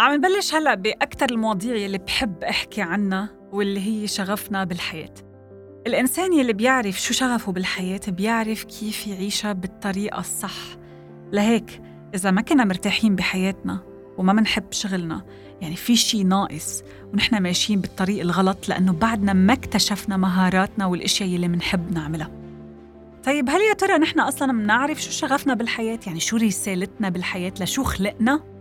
عم نبلش هلا بأكثر المواضيع اللي بحب أحكي عنها واللي هي شغفنا بالحياة الإنسان يلي بيعرف شو شغفه بالحياة بيعرف كيف يعيشها بالطريقة الصح لهيك إذا ما كنا مرتاحين بحياتنا وما منحب شغلنا يعني في شيء ناقص ونحن ماشيين بالطريق الغلط لأنه بعدنا ما اكتشفنا مهاراتنا والأشياء يلي منحب نعملها طيب هل يا ترى نحن أصلا بنعرف شو شغفنا بالحياة؟ يعني شو رسالتنا بالحياة؟ لشو خلقنا؟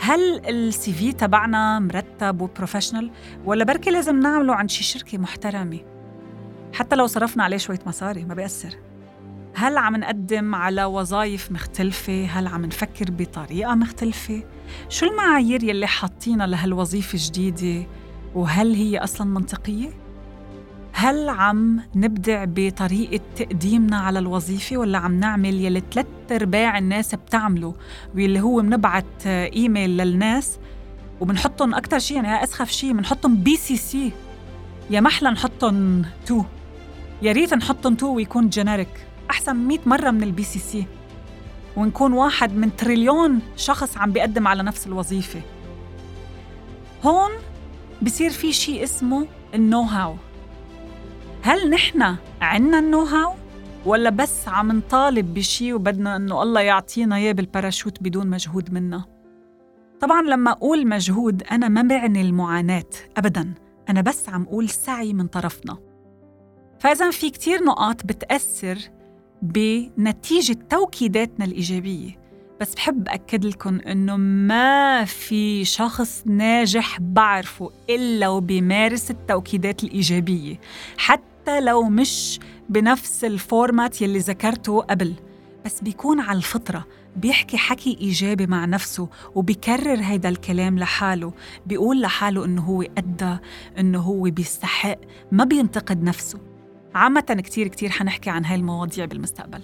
هل ال CV تبعنا مرتب و professional ولا بركي لازم نعمله عند شي شركة محترمة حتى لو صرفنا عليه شوية مصاري ما بيأثر هل عم نقدم على وظائف مختلفة؟ هل عم نفكر بطريقة مختلفة؟ شو المعايير يلي حاطينها لهالوظيفة الجديدة؟ وهل هي أصلاً منطقية؟ هل عم نبدع بطريقة تقديمنا على الوظيفة ولا عم نعمل يلي ثلاث أرباع الناس بتعمله واللي هو بنبعت إيميل للناس وبنحطهم أكتر شيء يعني أسخف شيء بنحطهم BCC. يا محلى نحطهم to. يا ريت نحطهم to ويكون generic أحسن 100 مرة من ال BCC. ونكون واحد من تريليون شخص عم بيقدم على نفس الوظيفة. هون بصير في شيء اسمه ال know-how هل نحن عنا النو هاو ولا بس عم نطالب بشي وبدنا إنه الله يعطينا إياه بالباراشوت بدون مجهود منا طبعا لما أقول مجهود أنا ما بعني المعاناة ابدا أنا بس عم أقول سعي من طرفنا. فاذا في كتير نقاط بتأثر بنتيجة توكيداتنا الإيجابية بس بحب أكد لكم إنه ما في شخص ناجح بعرفه إلا وبيمارس التوكيدات الإيجابية حتى حتى لو مش بنفس الفورمات يلي ذكرته قبل بس بيكون على الفطرة بيحكي حكي إيجابي مع نفسه وبيكرر هيدا الكلام لحاله بيقول لحاله إنه هو قدى إنه هو بيستحق ما بينتقد نفسه. عامة كتير كتير حنحكي عن هاي المواضيع بالمستقبل.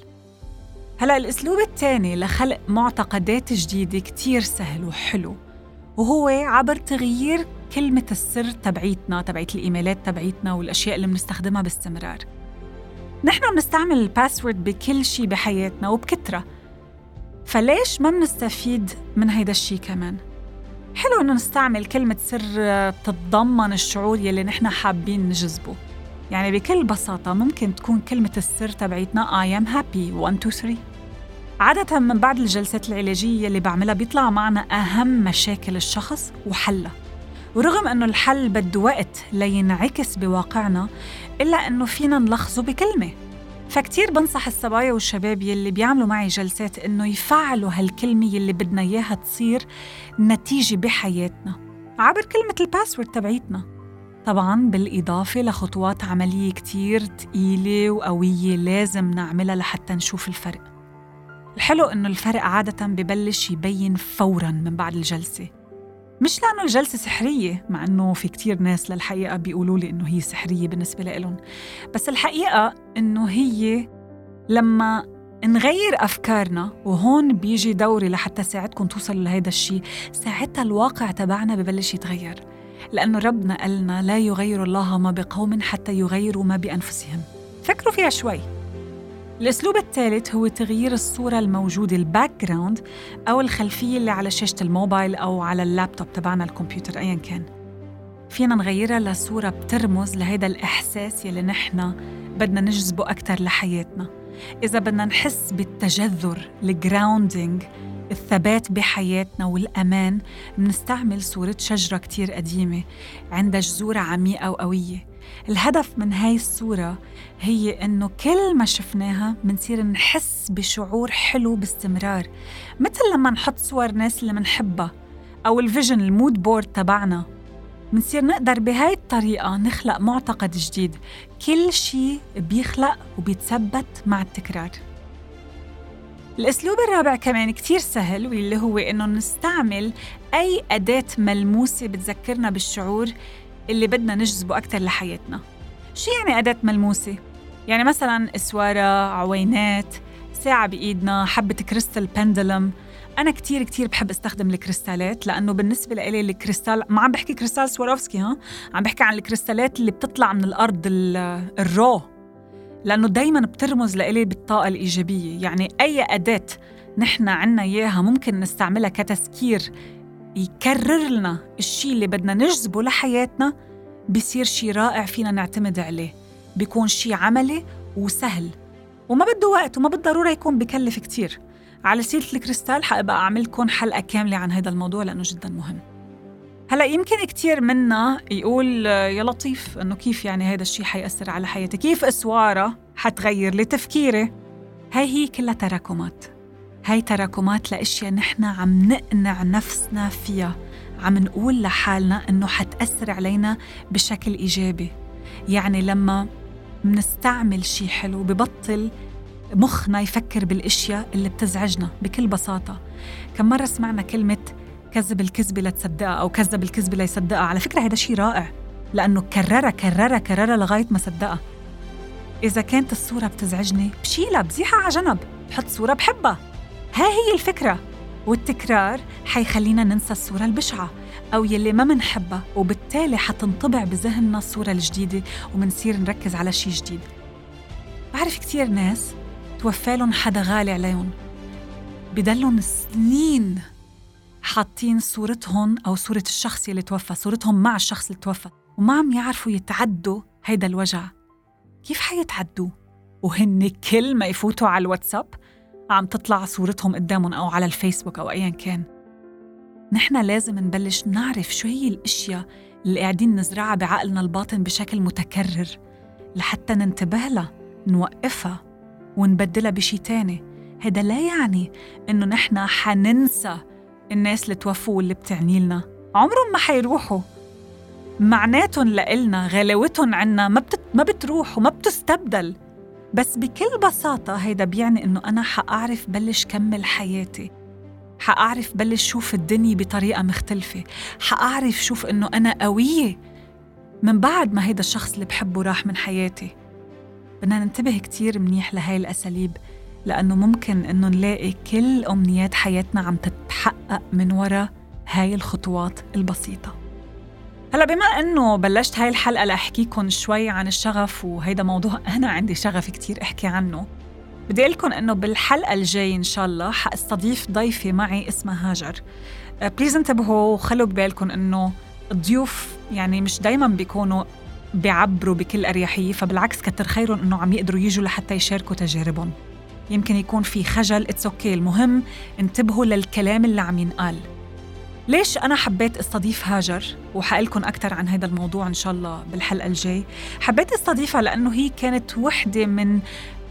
هلأ الأسلوب الثاني لخلق معتقدات جديدة كتير سهل وحلو. وهو عبر تغيير كلمة السر تبعيتنا تبعيت الإيميلات تبعيتنا والأشياء اللي بنستخدمها باستمرار. نحن بنستعمل الباسورد بكل شيء بحياتنا وبكترة. فليش ما بنستفيد من هيدا الشيء كمان؟ حلو إنه نستعمل كلمة سر بتتضمن الشعور يلي نحن حابين نجذبه. يعني بكل بساطة ممكن تكون كلمة السر تبعيتنا I am happy 1 2 3 عادة من بعد الجلسات العلاجية اللي بعملها بيطلع معنا أهم مشاكل الشخص وحلها. ورغم أنه الحل بده وقت لينعكس بواقعنا إلا أنه فينا نلخصه بكلمة. فكتير بنصح الصبايا والشباب يلي بيعملوا معي جلسات إنه يفعلوا هالكلمة يلي بدنا إياها تصير نتيجة بحياتنا عبر كلمة الباسورد تبعيتنا. طبعا بالإضافة لخطوات عملية كتير تقيلة وقوية لازم نعملها لحتى نشوف الفرق. الحلو إنه الفرق عادة ببلش يبين فوراً من بعد الجلسة. مش لأنه الجلسة سحرية مع إنه في كتير ناس للحقيقة بيقولوا لي إنه هي سحرية بالنسبة لإلهم. بس الحقيقة إنه هي لما نغير أفكارنا وهون بيجي دوري لحتى ساعدكم توصلوا لهيدا الشيء ساعتها الواقع تبعنا ببلش يتغير. لأنه ربنا قالنا لا يغير الله ما بقوم حتى يغيروا ما بأنفسهم. فكروا فيها شوي. الأسلوب الثالث هو تغيير الصورة الموجودة ال background أو الخلفية اللي على شاشة الموبايل أو على اللابتوب تبعنا الكمبيوتر أيا كان. فينا نغيرها لصورة بترمز لهيدا الإحساس يلي نحن بدنا نجذبه أكثر لحياتنا. إذا بدنا نحس بالتجذر ال grounding الثبات بحياتنا والأمان بنستعمل صورة شجرة كتير قديمة عندها جذور عميقة وقوية. الهدف من هاي الصورة هي إنه كل ما شفناها منصير نحس بشعور حلو باستمرار. مثل لما نحط صور ناس اللي منحبها أو ال vision ال mood board تبعنا. منصير نقدر بهاي الطريقة نخلق معتقد جديد. كل شيء بيخلق وبيتثبت مع التكرار. الأسلوب الرابع كمان كتير سهل واللي هو إنه نستعمل أي أداة ملموسة بتذكرنا بالشعور اللي بدنا نجذبه أكتر لحياتنا. شو يعني أداة ملموسة؟ يعني مثلا أسوارة عوينات ساعة بإيدنا حبة كريستال pendulum. أنا كتير كتير بحب أستخدم الكريستالات لأنه بالنسبة لإلي الكريستال ما عم بحكي كريستال سواروفسكي ها؟ عم بحكي عن الكريستالات اللي بتطلع من الأرض ال raw. لأنه دايما بترمز لإلي بالطاقة الإيجابية. يعني أي أداة نحن عنا إياها ممكن نستعملها كتذكير يكرر لنا الشيء اللي بدنا نجذبه لحياتنا بصير شيء رائع فينا نعتمد عليه. بيكون شيء عملي وسهل. وما بده وقت وما بالضرورة يكون بكلف كتير. على سيرة الكريستال حأبقى أعمل لكم حلقة كاملة عن هذا الموضوع لأنه جدا مهم. هلأ يمكن كتير منا يقول يا لطيف إنه كيف يعني هذا الشيء حيأثر على حياتي؟ كيف أسواره حتغير لي تفكيري؟ هاي هي كلها تراكمات. هاي تراكمات لأشياء نحن عم نقنع نفسنا فيها. عم نقول لحالنا إنه حتأثر علينا بشكل إيجابي. يعني لما منستعمل شيء حلو ببطل مخنا يفكر بالأشياء اللي بتزعجنا بكل بساطة. كم مرة سمعنا كلمة كذب الكذبه لتصدقها أو كذب الكذبه ليصدقها على فكرة هذا شيء رائع لأنه كررها كررها كررها لغاية ما صدقها. إذا كانت الصورة بتزعجني بشيلها بزيحها على جنب بحط صورة بحبها. ها هي الفكرة. والتكرار حيخلينا ننسى الصورة البشعة أو يلي ما منحبها وبالتالي حتنطبع بذهننا الصورة الجديدة ومنصير نركز على شيء جديد. بعرف كتير ناس توفى لهم حدا غالي عليهم. بدلهم سنين حاطين صورتهم أو صورة الشخص اللي توفى صورتهم مع الشخص اللي توفى وما عم يعرفوا يتعدوا هيدا الوجع. كيف حيتعدوا؟ وهن كل ما يفوتوا على الواتساب عم تطلع صورتهم قدامهم أو على الفيسبوك أو أيا كان. نحن لازم نبلش نعرف شو هي الأشياء اللي قاعدين نزرعها بعقلنا الباطن بشكل متكرر لحتى ننتبه لها نوقفها ونبدلها بشي تاني. هذا لا يعني إنه نحن حننسى الناس اللي توفوا واللي بتعني لنا. عمرهم ما حيروحوا. معناتهم لإلنا غلاوتهم عنا ما, بتت... ما بتروح وما بتستبدل. بس بكل بساطة هيدا بيعني إنه أنا حأعرف بلش كمل حياتي. حأعرف بلش شوف الدنيا بطريقة مختلفة. حأعرف شوف إنه أنا قوية من بعد ما هيدا الشخص اللي بحبه راح من حياتي. بدنا ننتبه كتير منيح لهاي الأساليب لأنه ممكن إنه نلاقي كل أمنيات حياتنا عم تتحقق من وراء هاي الخطوات البسيطة. هلا بما إنه بلشت هاي الحلقة لاحكيكم شوي عن الشغف وهيدا موضوع أنا عندي شغف كتير أحكي عنه بدي أقول لكم إنه بالحلقة الجاي إن شاء الله حأستضيف ضيفة معي اسمها هاجر. please انتبهوا وخلوا ببالكم إنه الضيوف يعني مش دايما بيكونوا بيعبروا بكل أريحية فبالعكس كتر خيرهم إنه عم يقدروا يجوا لحتى يشاركوا تجاربهم. يمكن يكون في خجل it's okay المهم انتبهوا للكلام اللي عم ينقال. ليش أنا حبيت استضيف هاجر؟ وحقلكم أكثر عن هذا الموضوع إن شاء الله بالحلقة الجاي. حبيت استضيفها لأنه هي كانت وحدة من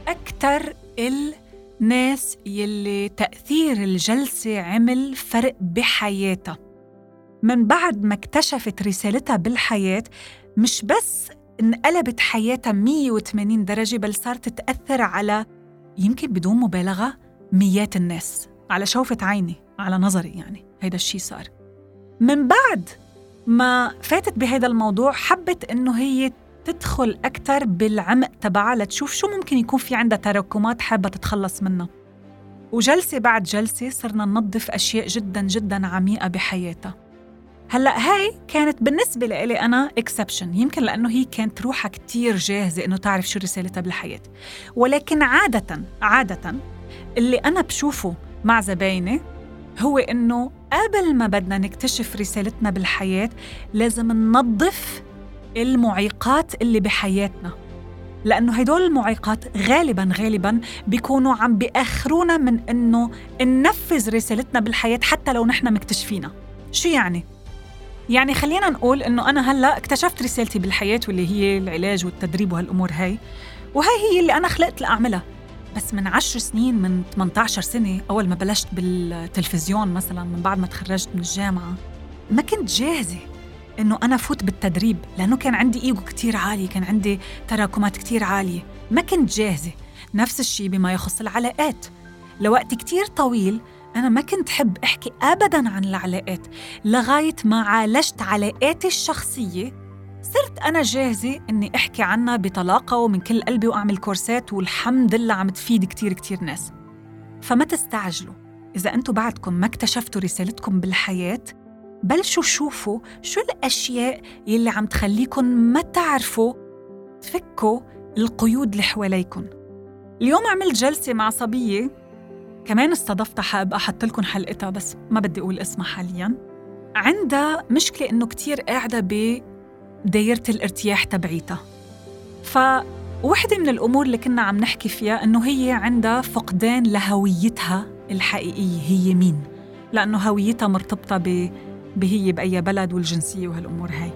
أكثر الناس يلي تأثير الجلسة عمل فرق بحياتها. من بعد ما اكتشفت رسالتها بالحياة مش بس انقلبت حياتها 180 درجة بل صارت تأثر على يمكن بدون مبالغة ميات الناس على شوفة عيني. على نظري يعني هيدا الشيء صار. من بعد ما فاتت بهذا الموضوع حبت إنه هي تدخل أكثر بالعمق تبعها لتشوف شو ممكن يكون في عندها تراكمات حابة تتخلص منها. وجلسة بعد جلسة صرنا ننظف أشياء جدا جدا عميقة بحياتها. هلأ هاي كانت بالنسبة لإلي أنا اكسبشن يمكن لأنه هي كانت روحها كتير جاهزة إنه تعرف شو رسالتها بالحياة. ولكن عادة عادة اللي أنا بشوفه مع زبايني هو إنه قبل ما بدنا نكتشف رسالتنا بالحياة لازم ننظف المعيقات اللي بحياتنا. لأنه هدول المعيقات غالبا غالبا بيكونوا عم بيأخرونا من إنه ننفذ رسالتنا بالحياة حتى لو نحن مكتشفينها. شو يعني؟ يعني خلينا نقول إنه أنا هلأ اكتشفت رسالتي بالحياة واللي هي العلاج والتدريب وهالأمور هاي وهي هي اللي أنا خلقت لأعملها. بس من عشر سنين من 18 سنة أول ما بلشت بالتلفزيون مثلا من بعد ما تخرجت من الجامعة ما كنت جاهزة إنه أنا فوت بالتدريب لأنه كان عندي إيجو كتير عالي كان عندي تراكمات كتير عالية. ما كنت جاهزة. نفس الشيء بما يخص العلاقات. لوقت كتير طويل أنا ما كنت حب أحكي أبداً عن العلاقات لغاية ما عالجت علاقاتي الشخصية صرت أنا جاهزة إني أحكي عنها بطلاقة ومن كل قلبي وأعمل كورسات والحمد لله عم تفيد كتير كتير ناس. فما تستعجلوا. إذا أنتم بعدكم ما اكتشفتوا رسالتكم بالحياة بلشوا شوفوا شو الأشياء يلي عم تخليكم ما تعرفوا تفكوا القيود اللي حواليكم اليوم عملت جلسة مع صبية. كمان استضفتها حابة أحط لكم حلقتها بس ما بدي أقول اسمها حالياً. عندها مشكلة إنه كتير قاعدة بدايرة الارتياح تبعيتها. فوحدة من الأمور اللي كنا عم نحكي فيها إنه هي عندها فقدان لهويتها الحقيقية. هي مين؟ لأنه هويتها مرتبطة ب بهي بأي بلد والجنسية وهالأمور هاي.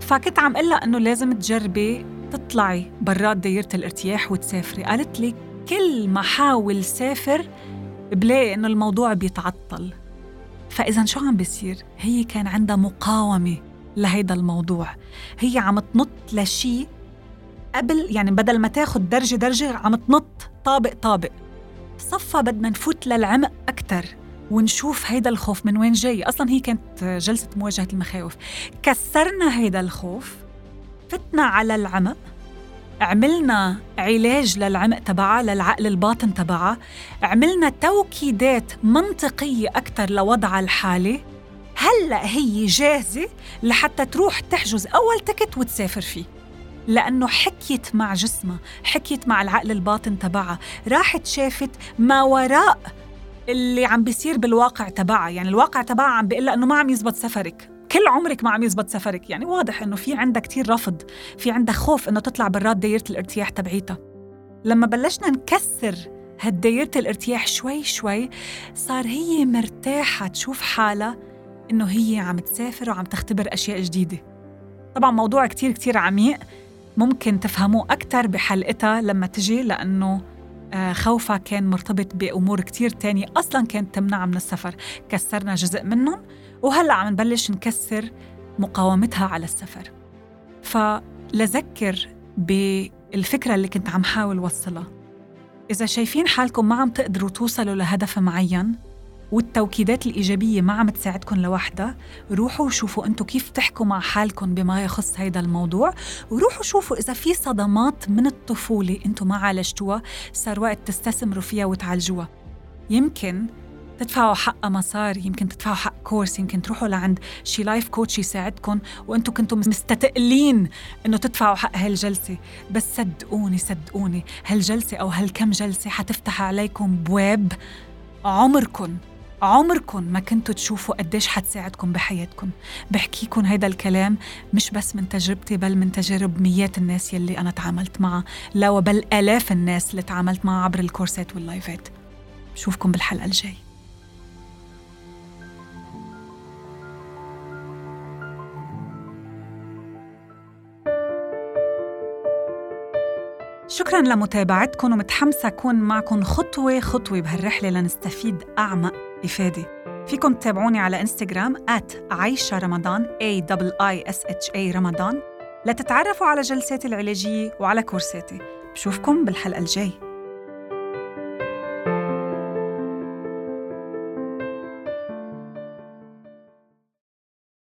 فكنت عم قلها إنه لازم تجربي تطلعي برات دايرة الارتياح وتسافري. قالت لي كل ما حاول سافر بلاقي إنه الموضوع بيتعطل. فإذا شو عم بيصير؟ هي كان عندها مقاومة لهيدا الموضوع. هي عم تنط لشيء قبل يعني بدل ما تاخد درجة درجة عم تنط طابق طابق. صفى بدنا نفوت للعمق أكتر ونشوف هيدا الخوف من وين جاي. أصلا هي كانت جلسة مواجهة المخاوف. كسرنا هيدا الخوف فتنا على العمق عملنا علاج للعمق تبعها للعقل الباطن تبعها عملنا توكيدات منطقية أكثر لوضعها الحالي هلأ هي جاهزة لحتى تروح تحجز أول تكت وتسافر فيه. لأنه حكيت مع جسمها حكيت مع العقل الباطن تبعها راحت شافت ما وراء اللي عم بيصير بالواقع تبعها. يعني الواقع تبعها عم بيقول إنه ما عم يزبط سفرك. كل عمرك ما عم يزبط سفرك. يعني واضح إنه في عندها كتير رفض في عندها خوف إنه تطلع برات دايرة الارتياح تبعيتها. لما بلشنا نكسر هالدايرة الارتياح شوي شوي صار هي مرتاحة تشوف حالها إنه هي عم تسافر وعم تختبر أشياء جديدة. طبعا موضوع كتير كتير عميق. ممكن تفهموه أكتر بحلقتها لما تجي لأنه آه، خوفها كان مرتبط بأمور كتير تانية أصلا كانت تمنعها من السفر. كسرنا جزء منهم وهلأ عم نبلش نكسر مقاومتها على السفر. فلذكر بالفكرة اللي كنت عم حاول وصلها. إذا شايفين حالكم ما عم تقدروا توصلوا لهدف معين والتوكيدات الإيجابية ما عم تساعدكم لوحدها روحوا شوفوا أنتم كيف تحكوا مع حالكم بما يخص هيدا الموضوع. وروحوا شوفوا إذا في صدمات من الطفولة أنتم ما عالجتوها صار وقت تستثمروا فيها وتعالجوها. يمكن تدفعوا حق مصاري يمكن تدفعوا حق كورس يمكن تروحوا لعند شي life coach يساعدكم. وأنتم كنتم مستتقلين إنه تدفعوا حق هالجلسة. بس صدقوني صدقوني هالجلسة أو هالكم جلسة حتفتح عليكم بواب عمركم. عمركم ما كنتوا تشوفوا قديش حتساعدكم بحياتكم. بحكيكم هيدا الكلام مش بس من تجربتي بل من تجارب ميات الناس يلي أنا تعاملت معها لا وبل آلاف الناس اللي تعاملت معها عبر الكورسات وال live ات. بشوفكم بالحلقة الجاي شكرا لمتابعتكم ومتحمسة أكون معكم خطوة خطوة بهالرحلة لنستفيد أعمق إفادة فيكم تتابعوني على إنستغرام عايشة رمضان A I S H A رمضان. لتتعرفوا على جلساتي العلاجية وعلى كورساتي. بشوفكم بالحلقة الجاي